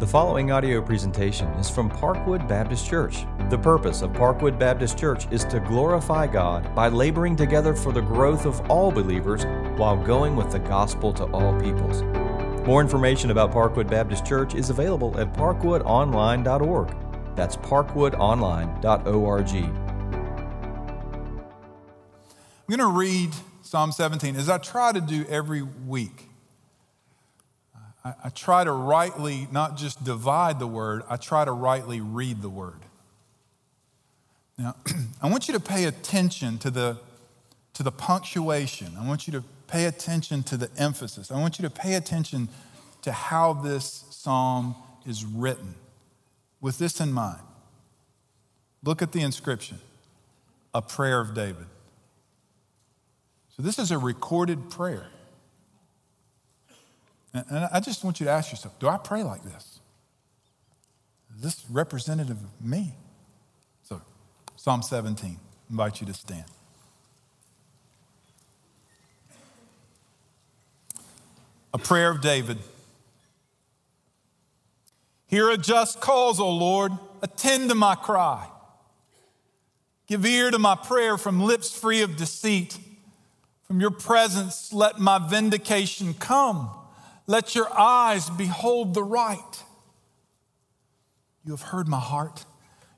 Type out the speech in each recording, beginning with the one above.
The following audio presentation is from Parkwood Baptist Church. The purpose of Parkwood Baptist Church is to glorify God by laboring together for the growth of all believers while going with the gospel to all peoples. More information about Parkwood Baptist Church is available at parkwoodonline.org. That's parkwoodonline.org. I'm going to read Psalm 17 as I try to do every week. I, I, try to rightly not just divide the word, I try to rightly read the word. Now, I want you to pay attention to the, to the punctuation. I want you to pay attention to the emphasis. I want you to pay attention to how this psalm is written. With this in mind, look at the inscription a prayer of David. So, this is a recorded prayer. And I just want you to ask yourself do I pray like this? Is this representative of me? So, Psalm 17, I invite you to stand. A prayer of David. Hear a just cause, O Lord. Attend to my cry. Give ear to my prayer from lips free of deceit. From your presence, let my vindication come. Let your eyes behold the right. You have heard my heart.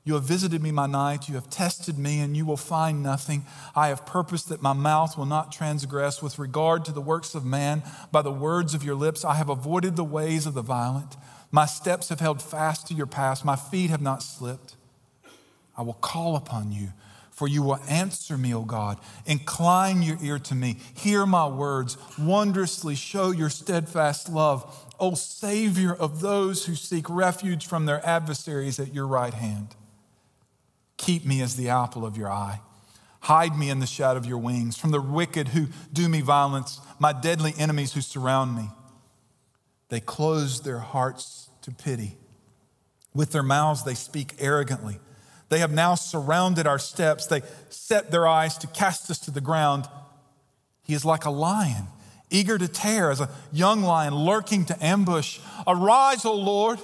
You have visited me my night. You have tested me, and you will find nothing. I have purposed that my mouth will not transgress with regard to the works of man. By the words of your lips, I have avoided the ways of the violent. My steps have held fast to your paths. My feet have not slipped. I will call upon you for you will answer me, O God. Incline your ear to me. Hear my words. Wondrously show your steadfast love, O Savior of those who seek refuge from their adversaries at your right hand. Keep me as the apple of your eye. Hide me in the shadow of your wings from the wicked who do me violence, my deadly enemies who surround me. They close their hearts to pity. With their mouths, they speak arrogantly. They have now surrounded our steps. They set their eyes to cast us to the ground. He is like a lion, eager to tear, as a young lion lurking to ambush. Arise, O Lord,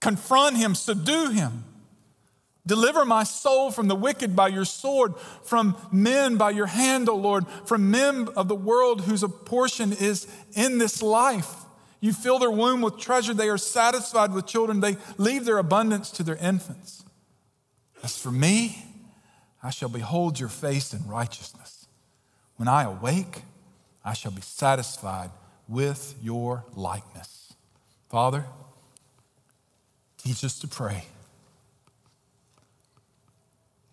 confront him, subdue him. Deliver my soul from the wicked by your sword, from men by your hand, O Lord, from men of the world whose portion is in this life. You fill their womb with treasure. They are satisfied with children. They leave their abundance to their infants. As for me, I shall behold your face in righteousness. When I awake, I shall be satisfied with your likeness. Father, teach us to pray.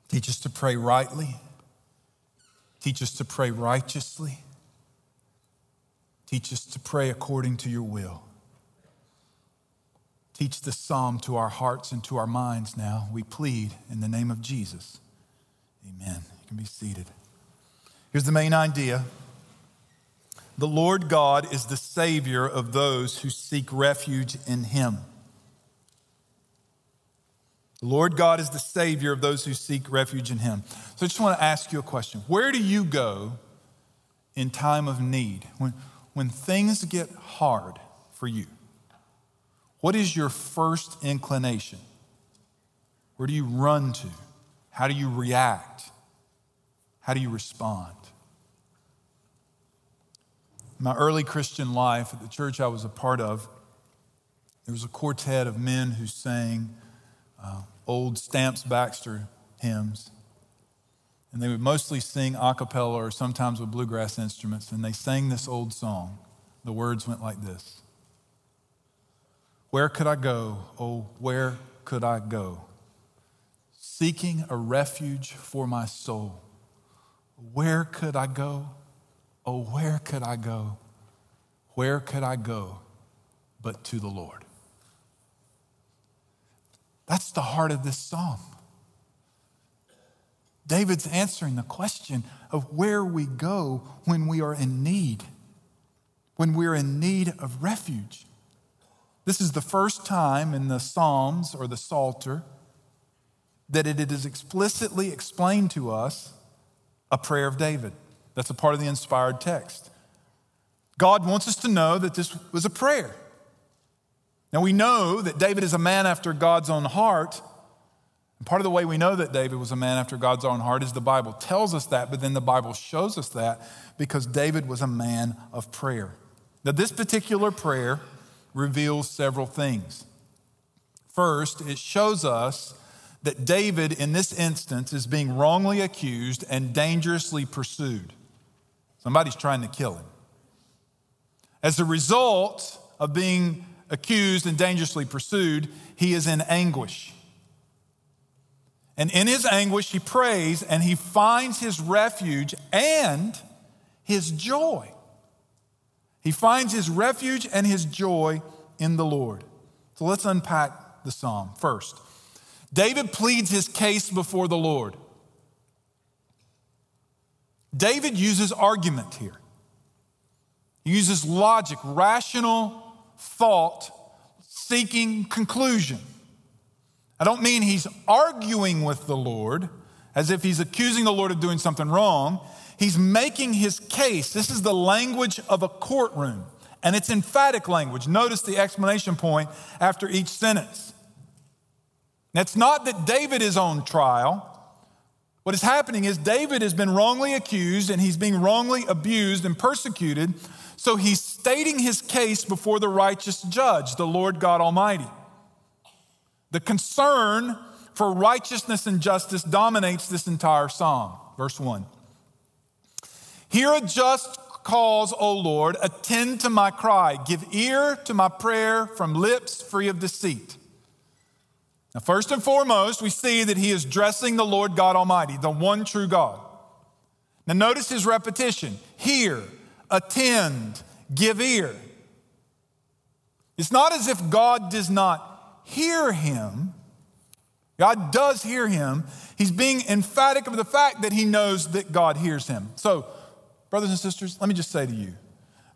Teach us to pray rightly. Teach us to pray righteously. Teach us to pray according to your will. Teach this psalm to our hearts and to our minds now. We plead in the name of Jesus. Amen. You can be seated. Here's the main idea the Lord God is the Savior of those who seek refuge in Him. The Lord God is the Savior of those who seek refuge in Him. So I just want to ask you a question Where do you go in time of need? When, when things get hard for you? What is your first inclination? Where do you run to? How do you react? How do you respond? my early Christian life at the church I was a part of, there was a quartet of men who sang uh, old Stamps Baxter hymns. And they would mostly sing a cappella or sometimes with bluegrass instruments. And they sang this old song. The words went like this where could I go? Oh, where could I go? Seeking a refuge for my soul. Where could I go? Oh, where could I go? Where could I go but to the Lord? That's the heart of this psalm. David's answering the question of where we go when we are in need, when we're in need of refuge. This is the first time in the Psalms or the Psalter that it is explicitly explained to us a prayer of David. That's a part of the inspired text. God wants us to know that this was a prayer. Now we know that David is a man after God's own heart. And part of the way we know that David was a man after God's own heart is the Bible tells us that, but then the Bible shows us that because David was a man of prayer. Now, this particular prayer reveals several things. First, it shows us that David, in this instance, is being wrongly accused and dangerously pursued. Somebody's trying to kill him. As a result of being accused and dangerously pursued, he is in anguish. And in his anguish, he prays and he finds his refuge and his joy. He finds his refuge and his joy in the Lord. So let's unpack the psalm. First, David pleads his case before the Lord. David uses argument here. He uses logic, rational thought, seeking conclusion. I don't mean he's arguing with the Lord as if he's accusing the Lord of doing something wrong. He's making his case. This is the language of a courtroom, and it's emphatic language. Notice the explanation point after each sentence. It's not that David is on trial. What is happening is David has been wrongly accused and he's being wrongly abused and persecuted. So he's stating his case before the righteous judge, the Lord God Almighty. The concern for righteousness and justice dominates this entire psalm. Verse 1. Hear a just cause, O Lord, attend to my cry, give ear to my prayer from lips free of deceit. Now, first and foremost, we see that he is dressing the Lord God Almighty, the one true God. Now, notice his repetition hear, attend, give ear. It's not as if God does not hear him. God does hear him. He's being emphatic of the fact that he knows that God hears him. So, brothers and sisters, let me just say to you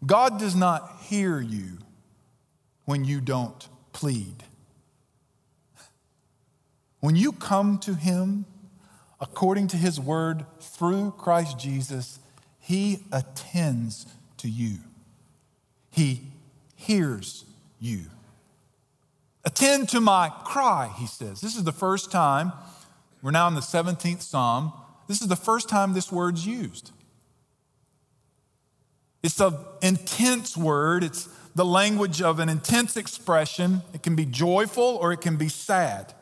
God does not hear you when you don't plead. When you come to Him according to His word through Christ Jesus, He attends to you, He hears you. Attend to my cry, He says. This is the first time, we're now in the 17th Psalm. This is the first time this word's used. It's an intense word. It's the language of an intense expression. It can be joyful or it can be sad.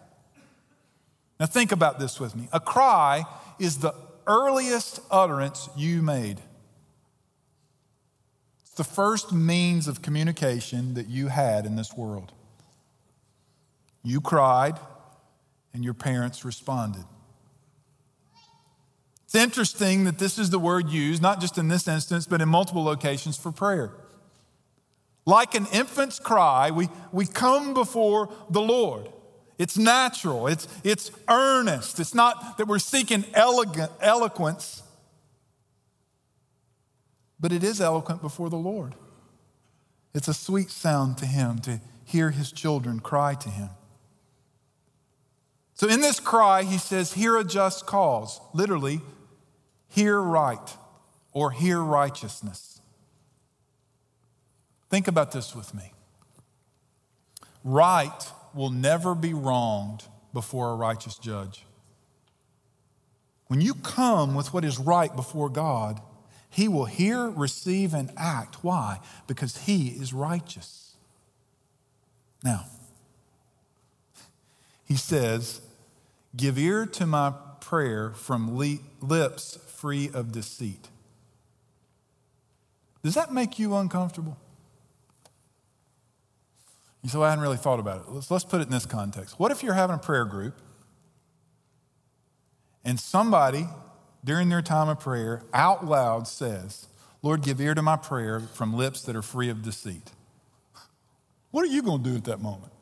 Now, think about this with me. A cry is the earliest utterance you made. It's the first means of communication that you had in this world. You cried, and your parents responded. It's interesting that this is the word used, not just in this instance, but in multiple locations for prayer. Like an infant's cry, we, we come before the Lord. It's natural, it's, it's earnest. It's not that we're seeking elegant, eloquence, but it is eloquent before the Lord. It's a sweet sound to Him to hear His children cry to Him. So in this cry, He says, Hear a just cause. Literally, hear right or hear righteousness. Think about this with me. Right will never be wronged before a righteous judge. When you come with what is right before God, He will hear, receive, and act. Why? Because He is righteous. Now, He says, Give ear to my prayer from lips free of deceit. Does that make you uncomfortable? You say, well, I hadn't really thought about it. Let's, let's put it in this context. What if you're having a prayer group and somebody during their time of prayer out loud says, Lord, give ear to my prayer from lips that are free of deceit? What are you going to do at that moment?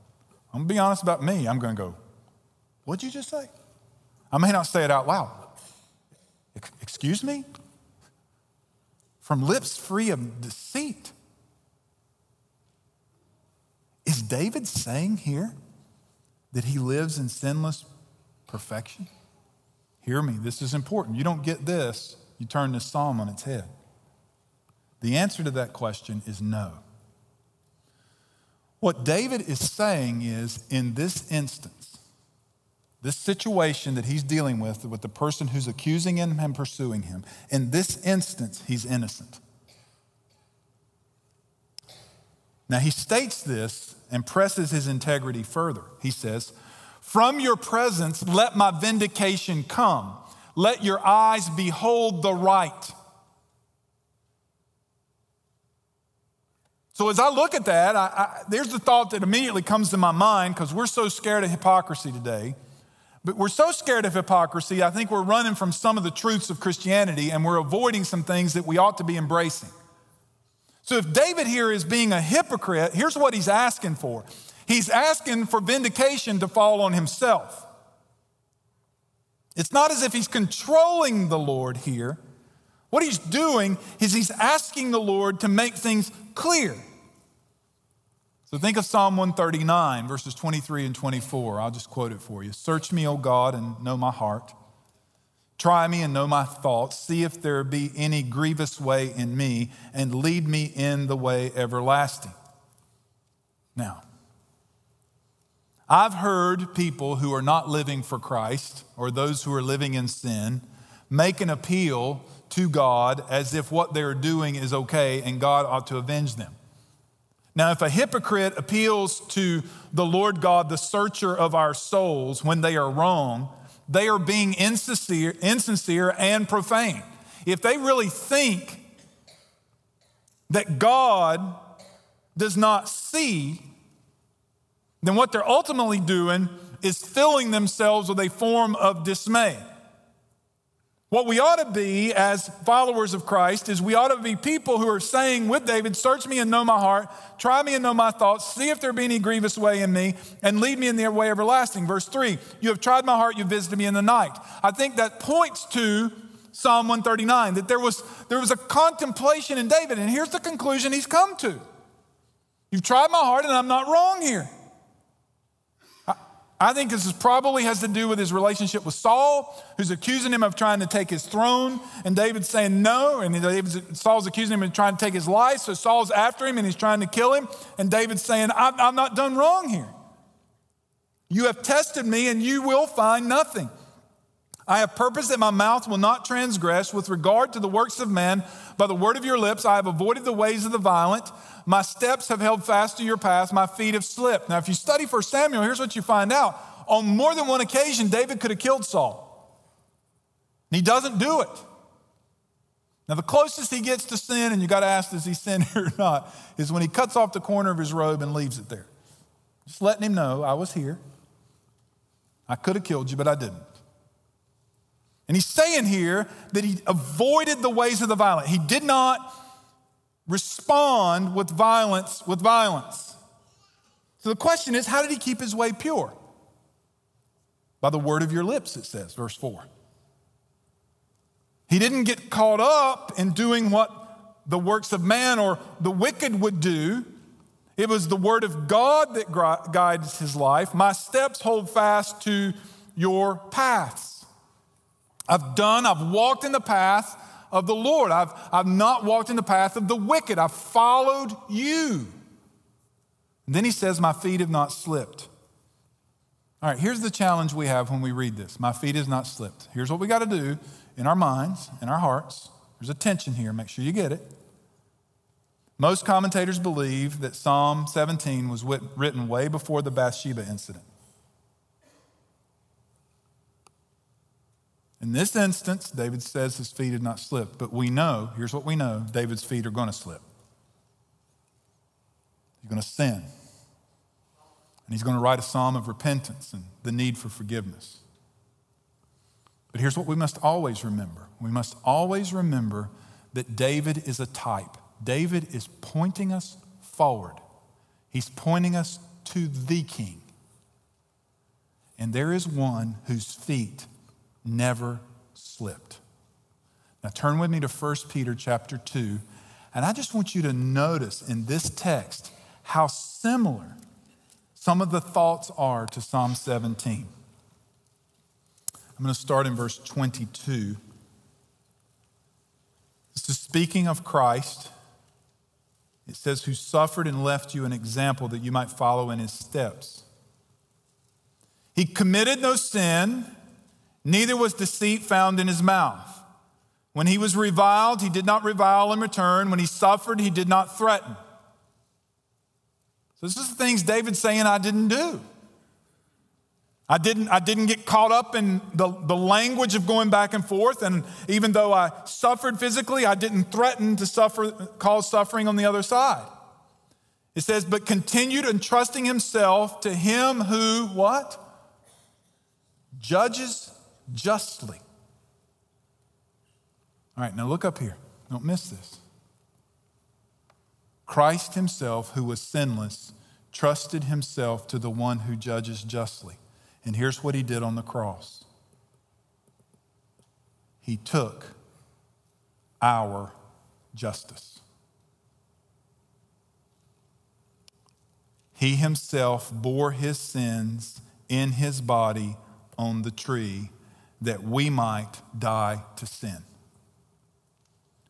I'm going to be honest about me. I'm going to go, What'd you just say? I may not say it out loud. Excuse me? From lips free of deceit. Is David saying here that he lives in sinless perfection? Hear me, this is important. You don't get this, you turn this psalm on its head. The answer to that question is no. What David is saying is in this instance, this situation that he's dealing with, with the person who's accusing him and pursuing him, in this instance, he's innocent. Now, he states this and presses his integrity further. He says, From your presence, let my vindication come. Let your eyes behold the right. So, as I look at that, I, I, there's the thought that immediately comes to my mind because we're so scared of hypocrisy today. But we're so scared of hypocrisy, I think we're running from some of the truths of Christianity and we're avoiding some things that we ought to be embracing. So, if David here is being a hypocrite, here's what he's asking for he's asking for vindication to fall on himself. It's not as if he's controlling the Lord here. What he's doing is he's asking the Lord to make things clear. So think of Psalm 139, verses 23 and 24. I'll just quote it for you. Search me, O God, and know my heart. Try me and know my thoughts. See if there be any grievous way in me, and lead me in the way everlasting. Now, I've heard people who are not living for Christ or those who are living in sin make an appeal to God as if what they're doing is okay and God ought to avenge them. Now, if a hypocrite appeals to the Lord God, the searcher of our souls, when they are wrong, they are being insincere, insincere and profane. If they really think that God does not see, then what they're ultimately doing is filling themselves with a form of dismay. What we ought to be as followers of Christ is we ought to be people who are saying with David, Search me and know my heart, try me and know my thoughts, see if there be any grievous way in me, and lead me in the way everlasting. Verse 3 You have tried my heart, you visited me in the night. I think that points to Psalm 139, that there was, there was a contemplation in David, and here's the conclusion he's come to. You've tried my heart, and I'm not wrong here. I think this is probably has to do with his relationship with Saul, who's accusing him of trying to take his throne, and David's saying no, and David's, Saul's accusing him of trying to take his life, so Saul's after him and he's trying to kill him, and David's saying, I'm, I'm not done wrong here. You have tested me, and you will find nothing. I have purposed that my mouth will not transgress with regard to the works of men. By the word of your lips, I have avoided the ways of the violent. My steps have held fast to your path. My feet have slipped. Now, if you study 1 Samuel, here's what you find out. On more than one occasion, David could have killed Saul. And he doesn't do it. Now, the closest he gets to sin, and you got to ask, does he sin here or not, is when he cuts off the corner of his robe and leaves it there. Just letting him know, I was here. I could have killed you, but I didn't. And he's saying here that he avoided the ways of the violent. He did not respond with violence with violence. So the question is, how did he keep his way pure? By the word of your lips, it says, verse 4. He didn't get caught up in doing what the works of man or the wicked would do. It was the word of God that guides his life. My steps hold fast to your paths. I've done, I've walked in the path of the Lord. I've, I've not walked in the path of the wicked. I've followed you. And then he says, My feet have not slipped. All right, here's the challenge we have when we read this My feet has not slipped. Here's what we got to do in our minds, in our hearts. There's a tension here. Make sure you get it. Most commentators believe that Psalm 17 was written way before the Bathsheba incident. In this instance, David says his feet had not slipped, but we know, here's what we know David's feet are going to slip. He's going to sin. And he's going to write a psalm of repentance and the need for forgiveness. But here's what we must always remember we must always remember that David is a type. David is pointing us forward, he's pointing us to the king. And there is one whose feet never slipped. Now turn with me to 1 Peter chapter 2, and I just want you to notice in this text how similar some of the thoughts are to Psalm 17. I'm going to start in verse 22. This is speaking of Christ It says, Who suffered and left you an example that you might follow in his steps. He committed no sin, neither was deceit found in his mouth. When he was reviled, he did not revile in return. When he suffered, he did not threaten. So this is the things David's saying I didn't do. I didn't, I didn't get caught up in the, the language of going back and forth. And even though I suffered physically, I didn't threaten to suffer, cause suffering on the other side. It says, but continued entrusting himself to him who, what? Judges justly. All right, now look up here. Don't miss this. Christ himself, who was sinless, trusted himself to the one who judges justly. And here's what he did on the cross he took our justice. He himself bore his sins in his body on the tree that we might die to sin.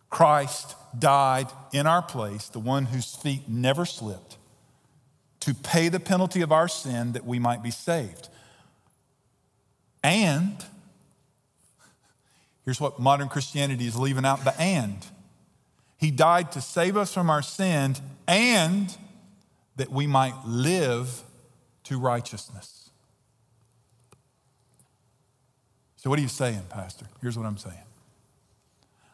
Christ died in our place, the one whose feet never slipped, to pay the penalty of our sin that we might be saved. And here's what modern Christianity is leaving out the and. He died to save us from our sin and that we might live to righteousness. So, what are you saying, Pastor? Here's what I'm saying.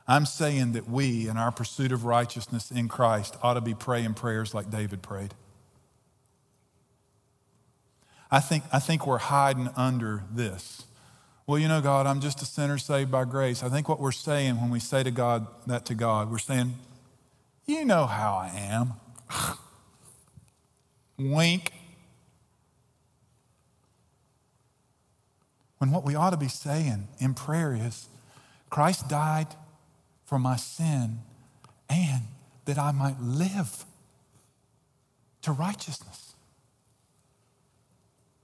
I'm saying that we, in our pursuit of righteousness in Christ, ought to be praying prayers like David prayed. I think, I think we're hiding under this. Well, you know, God, I'm just a sinner saved by grace. I think what we're saying when we say to God that to God, we're saying, You know how I am. Wink. When what we ought to be saying in prayer is, Christ died for my sin and that I might live to righteousness.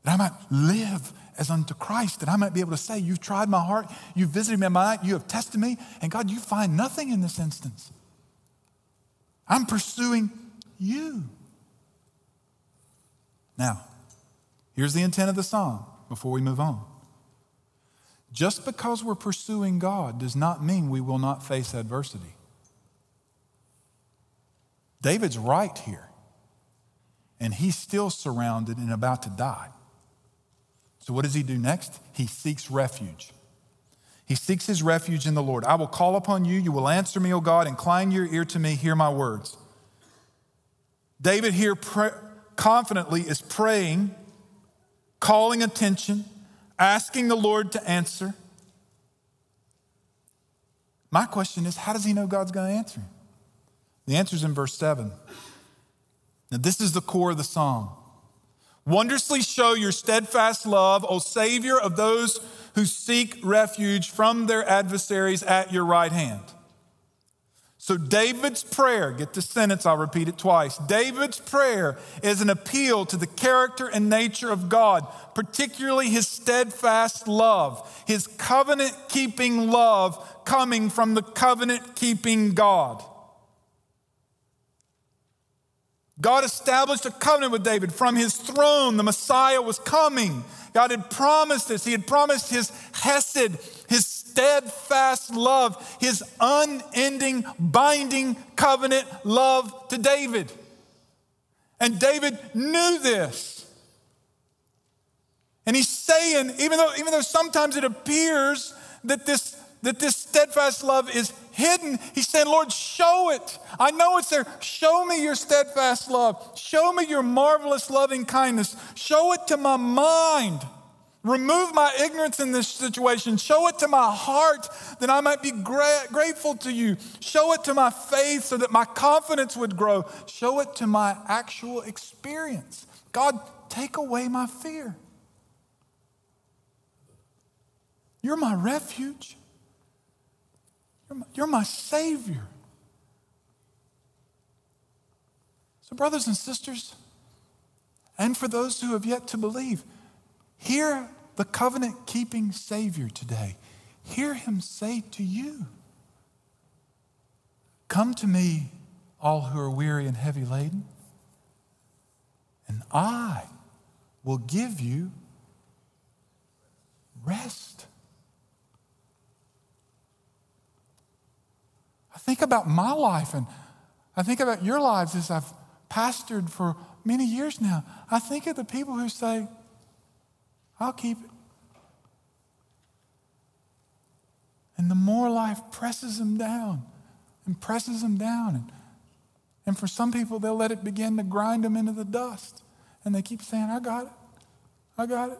That I might live as unto Christ, that I might be able to say, You've tried my heart, you've visited me in my night, you have tested me, and God, you find nothing in this instance. I'm pursuing you. Now, here's the intent of the song before we move on. Just because we're pursuing God does not mean we will not face adversity. David's right here, and he's still surrounded and about to die. So, what does he do next? He seeks refuge. He seeks his refuge in the Lord. I will call upon you. You will answer me, O God. Incline your ear to me. Hear my words. David here confidently is praying, calling attention asking the Lord to answer. My question is how does he know God's going to answer him? The answer is in verse 7. Now, this is the core of the psalm. Wondrously show your steadfast love, O Savior of those who seek refuge from their adversaries at your right hand. So, David's prayer, get the sentence, I'll repeat it twice. David's prayer is an appeal to the character and nature of God, particularly his steadfast love, his covenant keeping love coming from the covenant keeping God. God established a covenant with David. From his throne, the Messiah was coming. God had promised this. He had promised his Hesed, his steadfast love, his unending, binding covenant love to David. And David knew this. And he's saying, even though, even though sometimes it appears that this, that this steadfast love is hidden, he's saying, Lord, show it. I know it's there. Show me your steadfast love. Show me your marvelous loving kindness. Show it to my mind. Remove my ignorance in this situation. Show it to my heart that I might be gra- grateful to you. Show it to my faith so that my confidence would grow. Show it to my actual experience. God, take away my fear. You're my refuge. You're my, you're my Savior. So, brothers and sisters, and for those who have yet to believe, Hear the covenant keeping Savior today. Hear him say to you, Come to me all who are weary and heavy laden, and I will give you rest. I think about my life and I think about your lives as I've pastored for many years now. I think of the people who say, I'll keep it. And the more life presses them down and presses them down. And, and for some people, they'll let it begin to grind them into the dust. And they keep saying, I got it. I got it.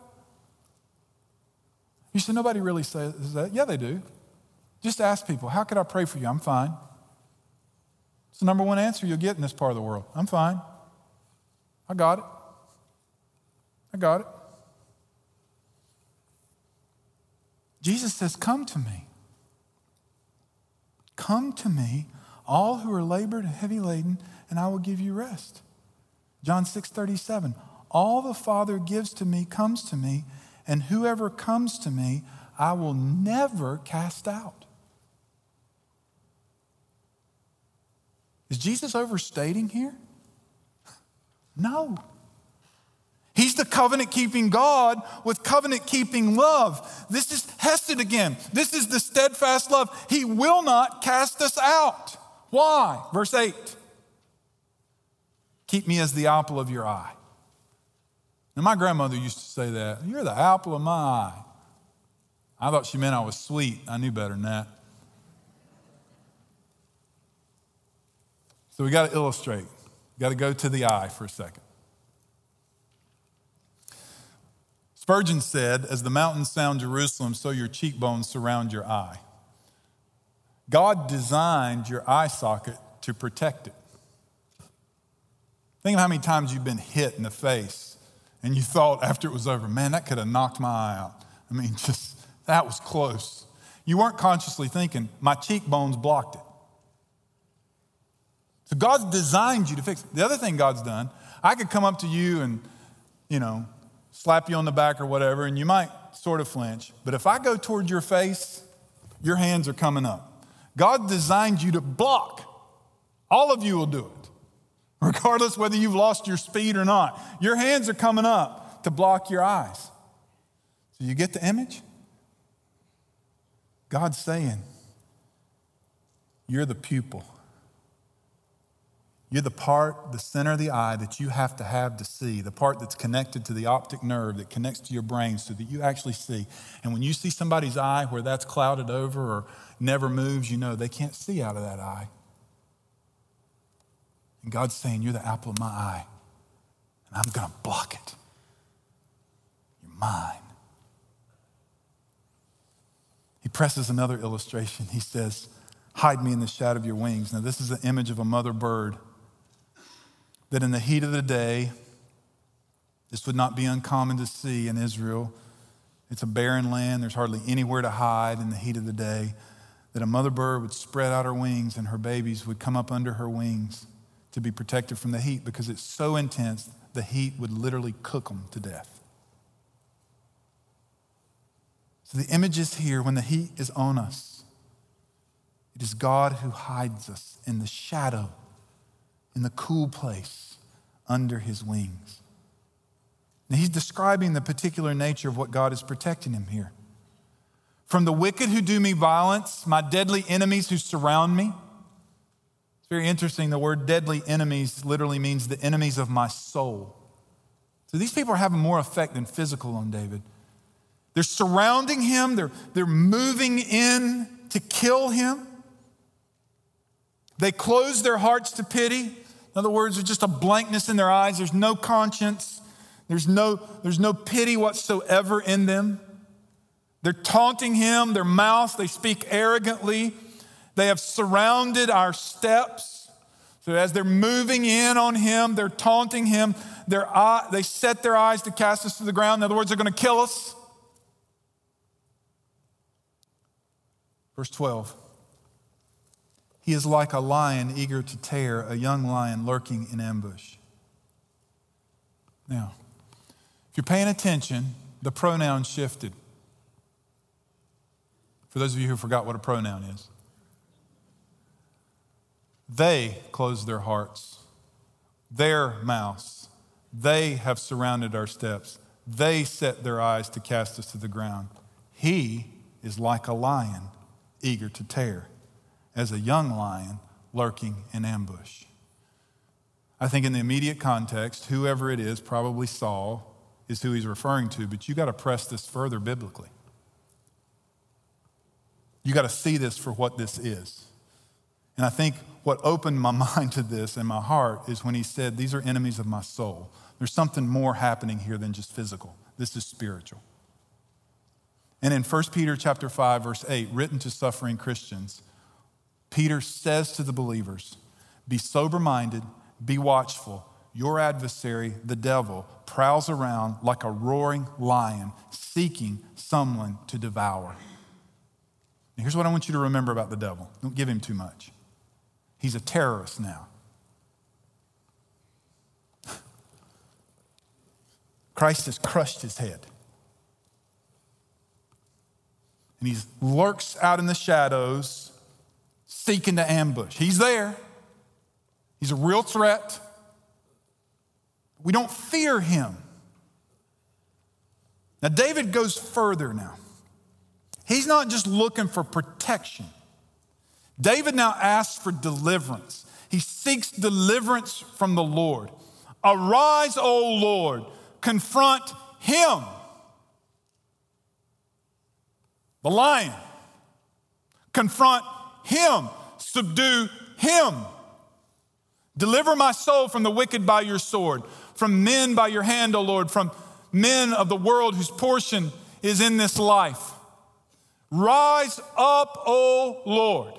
You say, nobody really says that. Yeah, they do. Just ask people, how could I pray for you? I'm fine. It's the number one answer you'll get in this part of the world. I'm fine. I got it. I got it. Jesus says, Come to me. Come to me, all who are labored and heavy laden, and I will give you rest. John 6 37. All the Father gives to me comes to me, and whoever comes to me, I will never cast out. Is Jesus overstating here? No. He's the covenant keeping God with covenant keeping love. This is Hesed again. This is the steadfast love. He will not cast us out. Why? Verse 8 Keep me as the apple of your eye. Now, my grandmother used to say that. You're the apple of my eye. I thought she meant I was sweet. I knew better than that. So we got to illustrate. Got to go to the eye for a second. Spurgeon said, As the mountains sound Jerusalem, so your cheekbones surround your eye. God designed your eye socket to protect it. Think of how many times you've been hit in the face and you thought after it was over, man, that could have knocked my eye out. I mean, just that was close. You weren't consciously thinking, my cheekbones blocked it. So God's designed you to fix it. The other thing God's done, I could come up to you and, you know, slap you on the back or whatever, and you might sort of flinch. But if I go toward your face, your hands are coming up. God designed you to block. All of you will do it, regardless whether you've lost your speed or not. Your hands are coming up to block your eyes. So you get the image? God's saying, You're the pupil. You're the part, the center of the eye that you have to have to see, the part that's connected to the optic nerve that connects to your brain so that you actually see. And when you see somebody's eye where that's clouded over or never moves, you know they can't see out of that eye. And God's saying, You're the apple of my eye, and I'm going to block it. You're mine. He presses another illustration. He says, Hide me in the shadow of your wings. Now, this is an image of a mother bird that in the heat of the day, this would not be uncommon to see in Israel. It's a barren land, there's hardly anywhere to hide in the heat of the day. That a mother bird would spread out her wings and her babies would come up under her wings to be protected from the heat because it's so intense, the heat would literally cook them to death. So the image is here when the heat is on us. It is God who hides us in the shadow in the cool place under his wings. Now, he's describing the particular nature of what God is protecting him here. From the wicked who do me violence, my deadly enemies who surround me. It's very interesting. The word deadly enemies literally means the enemies of my soul. So these people are having more effect than physical on David. They're surrounding him, they're, they're moving in to kill him. They close their hearts to pity. In other words, there's just a blankness in their eyes. There's no conscience. There's no, there's no pity whatsoever in them. They're taunting him, their mouth, they speak arrogantly. They have surrounded our steps. So as they're moving in on him, they're taunting him. Their eye, they set their eyes to cast us to the ground. In other words, they're going to kill us. Verse 12. He is like a lion eager to tear, a young lion lurking in ambush. Now, if you're paying attention, the pronoun shifted. For those of you who forgot what a pronoun is, They close their hearts, their mouths. They have surrounded our steps. They set their eyes to cast us to the ground. He is like a lion, eager to tear, as a young lion lurking in ambush. I think in the immediate context, whoever it is, probably Saul, is who he's referring to, but you got to press this further biblically. You got to see this for what this is. And I think what opened my mind to this and my heart is when he said, These are enemies of my soul. There's something more happening here than just physical. This is spiritual. And in 1 Peter chapter 5 verse 8 written to suffering Christians, Peter says to the believers, be sober-minded, be watchful. Your adversary, the devil, prowls around like a roaring lion seeking someone to devour. And here's what I want you to remember about the devil. Don't give him too much. He's a terrorist now. Christ has crushed his head. And he lurks out in the shadows, seeking to ambush. He's there. He's a real threat. We don't fear him. Now, David goes further now. He's not just looking for protection. David now asks for deliverance. He seeks deliverance from the Lord. Arise, O Lord, confront him. The lion. Confront him. Subdue him. Deliver my soul from the wicked by your sword, from men by your hand, O Lord, from men of the world whose portion is in this life. Rise up, O Lord.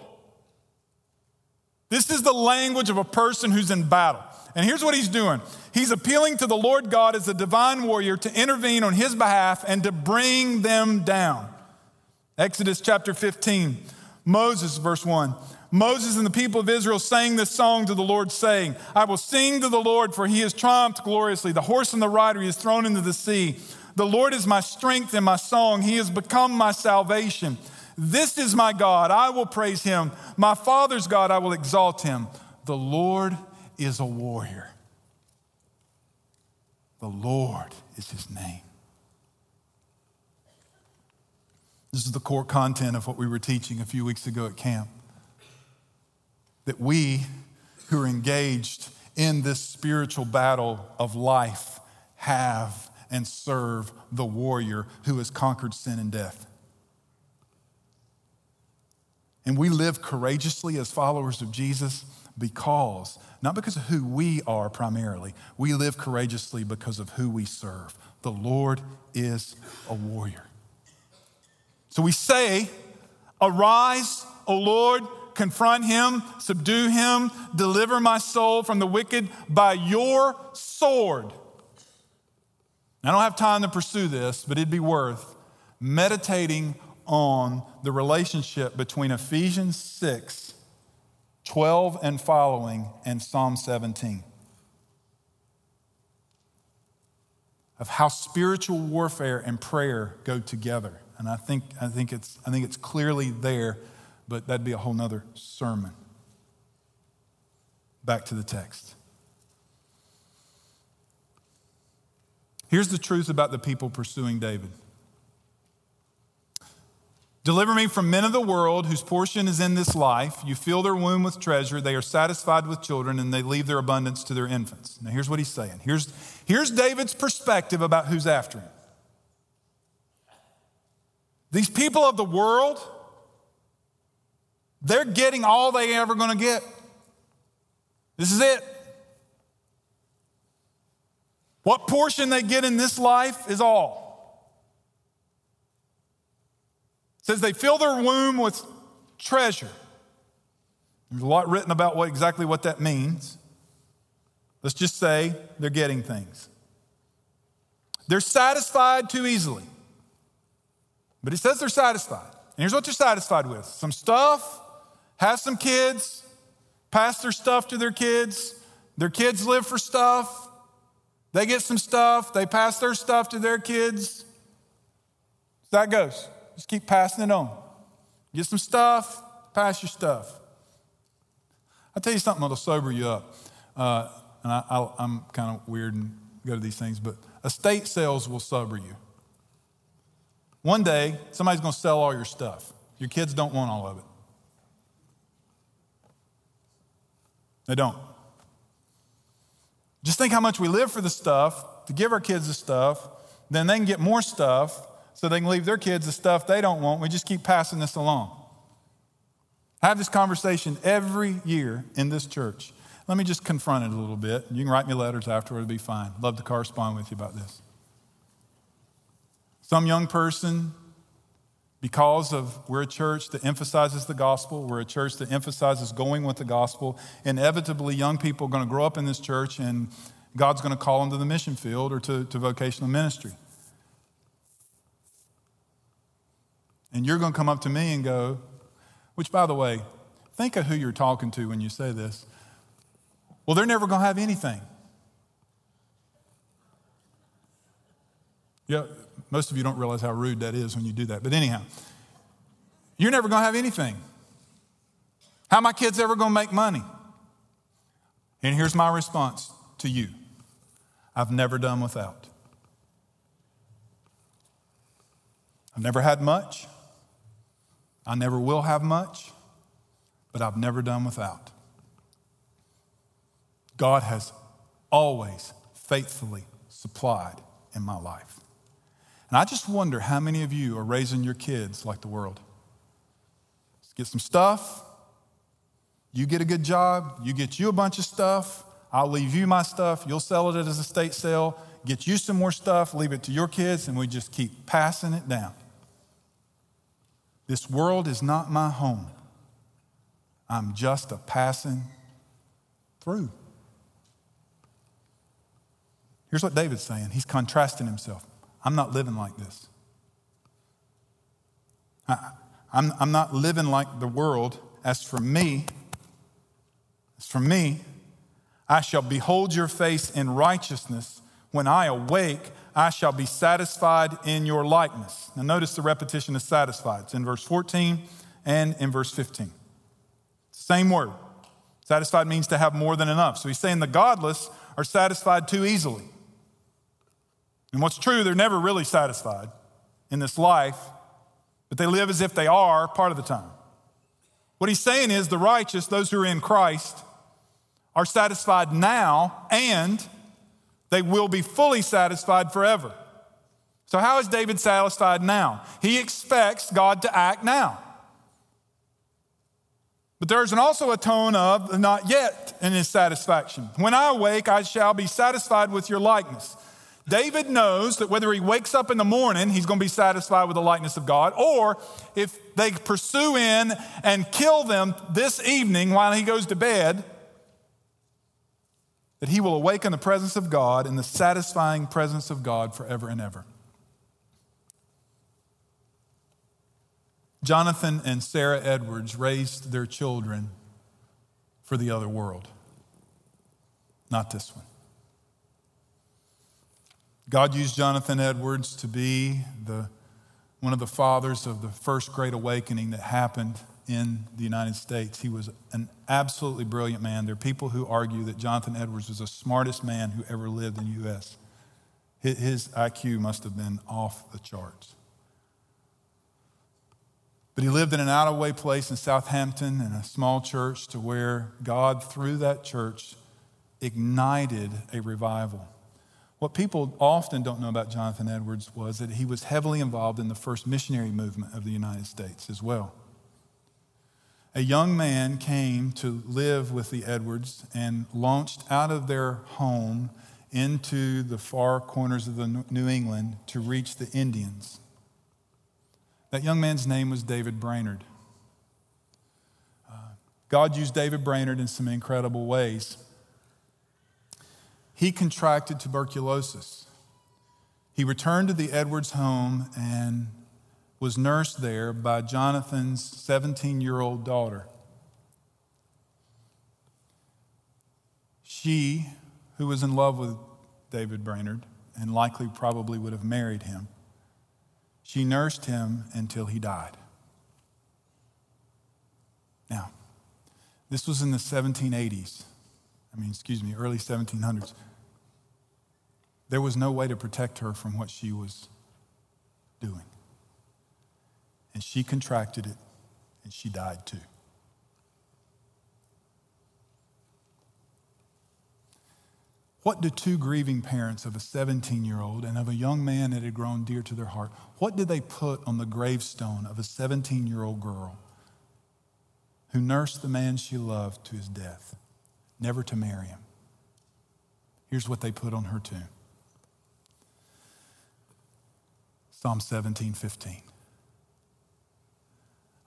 This is the language of a person who's in battle. And here's what he's doing He's appealing to the Lord God as a divine warrior to intervene on his behalf and to bring them down. Exodus chapter 15, Moses, verse 1. Moses and the people of Israel sang this song to the Lord, saying, I will sing to the Lord, for he has triumphed gloriously. The horse and the rider he has thrown into the sea. The Lord is my strength and my song. He has become my salvation. This is my God. I will praise him. My father's God, I will exalt him. The Lord is a warrior. The Lord is his name. This is the core content of what we were teaching a few weeks ago at camp. That we who are engaged in this spiritual battle of life have and serve the warrior who has conquered sin and death. And we live courageously as followers of Jesus because, not because of who we are primarily, we live courageously because of who we serve. The Lord is a warrior. So we say, Arise, O Lord, confront him, subdue him, deliver my soul from the wicked by your sword. I don't have time to pursue this, but it'd be worth meditating on the relationship between Ephesians 6 12 and following, and Psalm 17. Of how spiritual warfare and prayer go together. And I think, I think, it's, I think it's clearly there, but that'd be a whole nother sermon. Back to the text. Here's the truth about the people pursuing David. Deliver me from men of the world whose portion is in this life. You fill their womb with treasure. They are satisfied with children and they leave their abundance to their infants. Now, here's what he's saying. Here's, here's David's perspective about who's after him. These people of the world, they're getting all they ever going to get. This is it. What portion they get in this life is all. says they fill their womb with treasure. There's a lot written about what exactly what that means. Let's just say they're getting things. They're satisfied too easily. But he says they're satisfied. And here's what they're satisfied with some stuff, have some kids, pass their stuff to their kids. Their kids live for stuff. They get some stuff, they pass their stuff to their kids. So that goes. Just keep passing it on. Get some stuff, pass your stuff. I'll tell you something that'll sober you up. Uh, and I, am kind of weird and go to these things, but estate sales will sober you. One day, somebody's going to sell all your stuff. Your kids don't want all of it. They don't. Just think how much we live for the stuff, to give our kids the stuff, then they can get more stuff so they can leave their kids the stuff they don't want. We just keep passing this along. I have this conversation every year in this church. Let me just confront it a little bit. You can write me letters afterward, it'll be fine. Love to correspond with you about this. Some young person, because of we're a church that emphasizes the gospel, we're a church that emphasizes going with the gospel, inevitably young people are going to grow up in this church and God's going to call them to the mission field or to, to vocational ministry. And you're going to come up to me and go, which by the way, think of who you're talking to when you say this. Well, they're never going to have anything. Yeah, most of you don't realize how rude that is when you do that. But anyhow, you're never going to have anything. How my kids ever going to make money? And here's my response to you I've never done without. I've never had much. I never will have much, but I've never done without. God has always faithfully supplied in my life. And I just wonder how many of you are raising your kids like the world. Let's get some stuff. You get a good job. You get you a bunch of stuff. I'll leave you my stuff. You'll sell it as a state sale. Get you some more stuff. Leave it to your kids. And we just keep passing it down. This world is not my home. I'm just a passing through. Here's what David's saying he's contrasting himself. I'm not living like this. I, I'm, I'm not living like the world. As for me, as for me, I shall behold your face in righteousness. When I awake, I shall be satisfied in your likeness. Now, notice the repetition of satisfied. It's in verse 14 and in verse 15. Same word. Satisfied means to have more than enough. So he's saying the godless are satisfied too easily. And what's true, they're never really satisfied in this life, but they live as if they are part of the time. What he's saying is the righteous, those who are in Christ, are satisfied now and they will be fully satisfied forever. So, how is David satisfied now? He expects God to act now. But there's also a tone of not yet in his satisfaction. When I awake, I shall be satisfied with your likeness. David knows that whether he wakes up in the morning, he's going to be satisfied with the likeness of God, or if they pursue in and kill them this evening while he goes to bed, that he will awaken the presence of God in the satisfying presence of God forever and ever. Jonathan and Sarah Edwards raised their children for the other world, not this one. God used Jonathan Edwards to be the, one of the fathers of the first great awakening that happened in the United States. He was an absolutely brilliant man. There are people who argue that Jonathan Edwards was the smartest man who ever lived in the U.S. His IQ must have been off the charts. But he lived in an out of way place in Southampton in a small church to where God, through that church, ignited a revival. What people often don't know about Jonathan Edwards was that he was heavily involved in the first missionary movement of the United States as well. A young man came to live with the Edwards and launched out of their home into the far corners of the New England to reach the Indians. That young man's name was David Brainerd. Uh, God used David Brainerd in some incredible ways he contracted tuberculosis. He returned to the Edwards home and was nursed there by Jonathan's 17 year old daughter. She, who was in love with David Brainerd and likely probably would have married him, she nursed him until he died. Now, This was in the 1780s. I mean, excuse me, early 1700s. There was no way to protect her from what she was doing. And she contracted it, and she died too. What do two grieving parents of a 17 year old and of a young man that had grown dear to their heart, what did they put on the gravestone of a 17 year old girl who nursed the man she loved to his death, never to marry him? Here's what they put on her tomb Psalm 17, 15.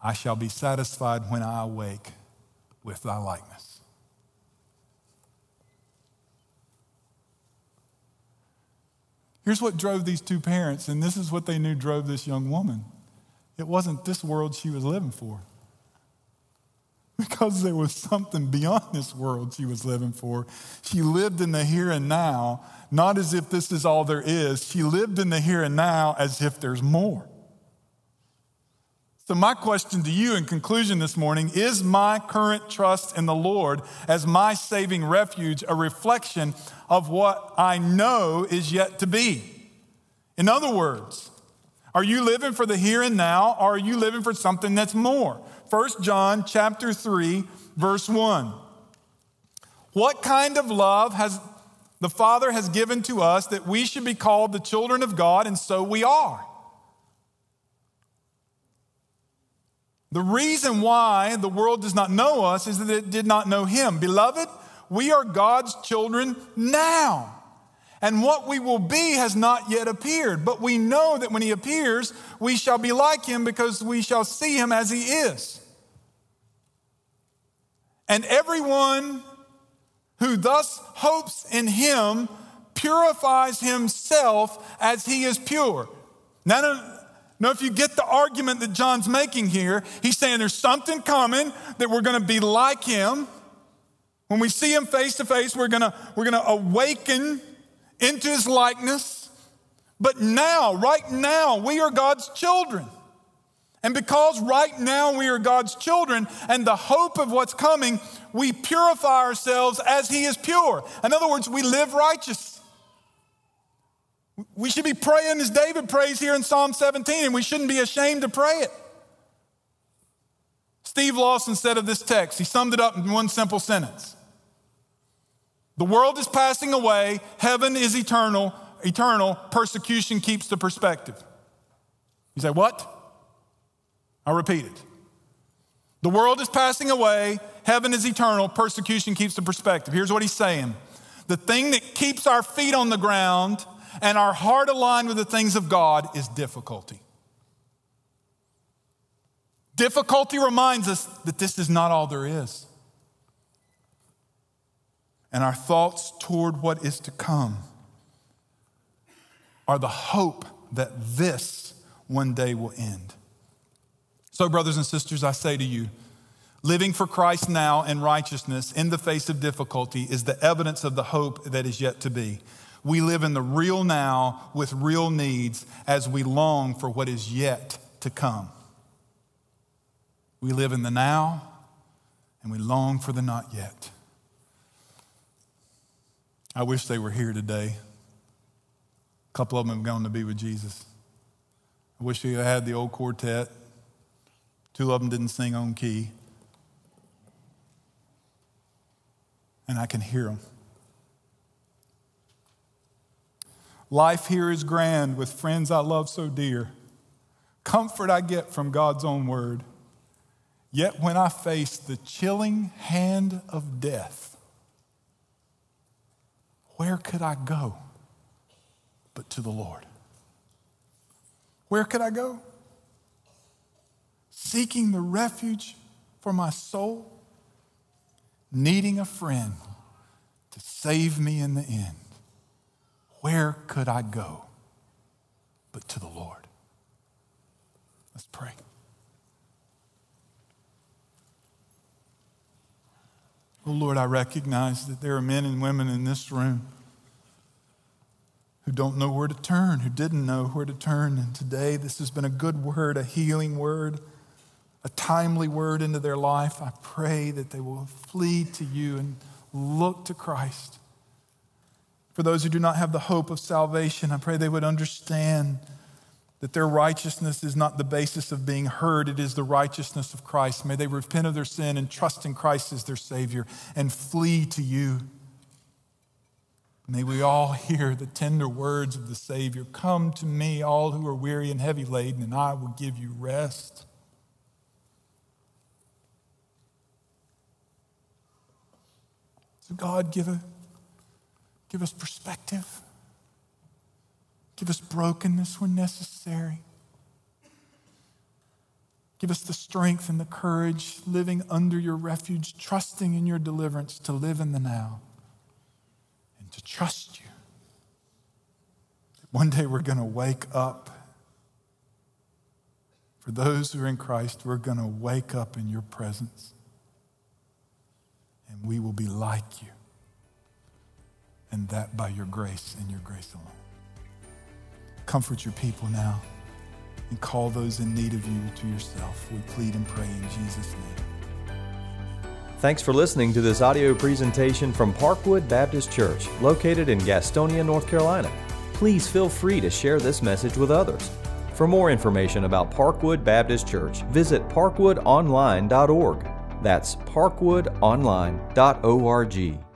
I shall be satisfied when I awake with thy likeness. Here's what drove these two parents, and this is what they knew drove this young woman. It wasn't this world she was living for. Because there was something beyond this world she was living for. She lived in the here and now, not as if this is all there is. She lived in the here and now as if there's more. So, my question to you in conclusion this morning is my current trust in the Lord as my saving refuge a reflection of what I know is yet to be? In other words, are you living for the here and now or are you living for something that's more? 1 John chapter 3 verse 1. What kind of love has the Father has given to us that we should be called the children of God and so we are. The reason why the world does not know us is that it did not know him. Beloved, we are God's children now. And what we will be has not yet appeared. But we know that when he appears, we shall be like him because we shall see him as he is. And everyone who thus hopes in him purifies himself as he is pure. Now, if you get the argument that John's making here, he's saying there's something coming that we're going to be like him. When we see him face to face, we're going to we're going to awaken into his likeness. But now, right now, we are God's children. And because right now we are God's children and the hope of what's coming, we purify ourselves as He is pure. In other words, we live righteous. We should be praying as David prays here in Psalm 17, and we shouldn't be ashamed to pray it. Steve Lawson said of this text, he summed it up in one simple sentence The world is passing away, heaven is eternal, eternal, persecution keeps the perspective. You say, What? I'll repeat it. The world is passing away, heaven is eternal, persecution keeps the perspective. Here's what he's saying the thing that keeps our feet on the ground and our heart aligned with the things of God is difficulty. Difficulty reminds us that this is not all there is. And our thoughts toward what is to come are the hope that this one day will end. So, brothers and sisters, I say to you, living for Christ now in righteousness in the face of difficulty is the evidence of the hope that is yet to be. We live in the real now with real needs as we long for what is yet to come. We live in the now and we long for the not yet. I wish they were here today. A couple of them have gone to be with Jesus. I wish we had the old quartet. Two of them didn't sing on key. And I can hear them. Life here is grand with friends I love so dear. Comfort I get from God's own word. Yet when I face the chilling hand of death, where could I go but to the Lord? Where could I go? Seeking the refuge for my soul, needing a friend to save me in the end. Where could I go but to the Lord? Let's pray. Oh Lord, I recognize that there are men and women in this room who don't know where to turn, who didn't know where to turn. And today, this has been a good word, a healing word, a timely word into their life, I pray that they will flee to you and look to Christ. For those who do not have the hope of salvation, I pray they would understand that their righteousness is not the basis of being heard, it is the righteousness of Christ. May they repent of their sin and trust in Christ as their Savior and flee to you. May we all hear the tender words of the Savior Come to me, all who are weary and heavy laden, and I will give you rest. So, God, give, a, give us perspective. Give us brokenness when necessary. Give us the strength and the courage, living under your refuge, trusting in your deliverance, to live in the now and to trust you. One day we're going to wake up. For those who are in Christ, we're going to wake up in your presence and we will be like you. And that by your grace and your grace alone. Comfort your people now and call those in need of you to yourself. We plead and pray in Jesus' name. Thanks for listening to this audio presentation from Parkwood Baptist Church, located in Gastonia, North Carolina. Please feel free to share this message with others. For more information about Parkwood Baptist Church, visit parkwoodonline.org. That's parkwoodonline.org.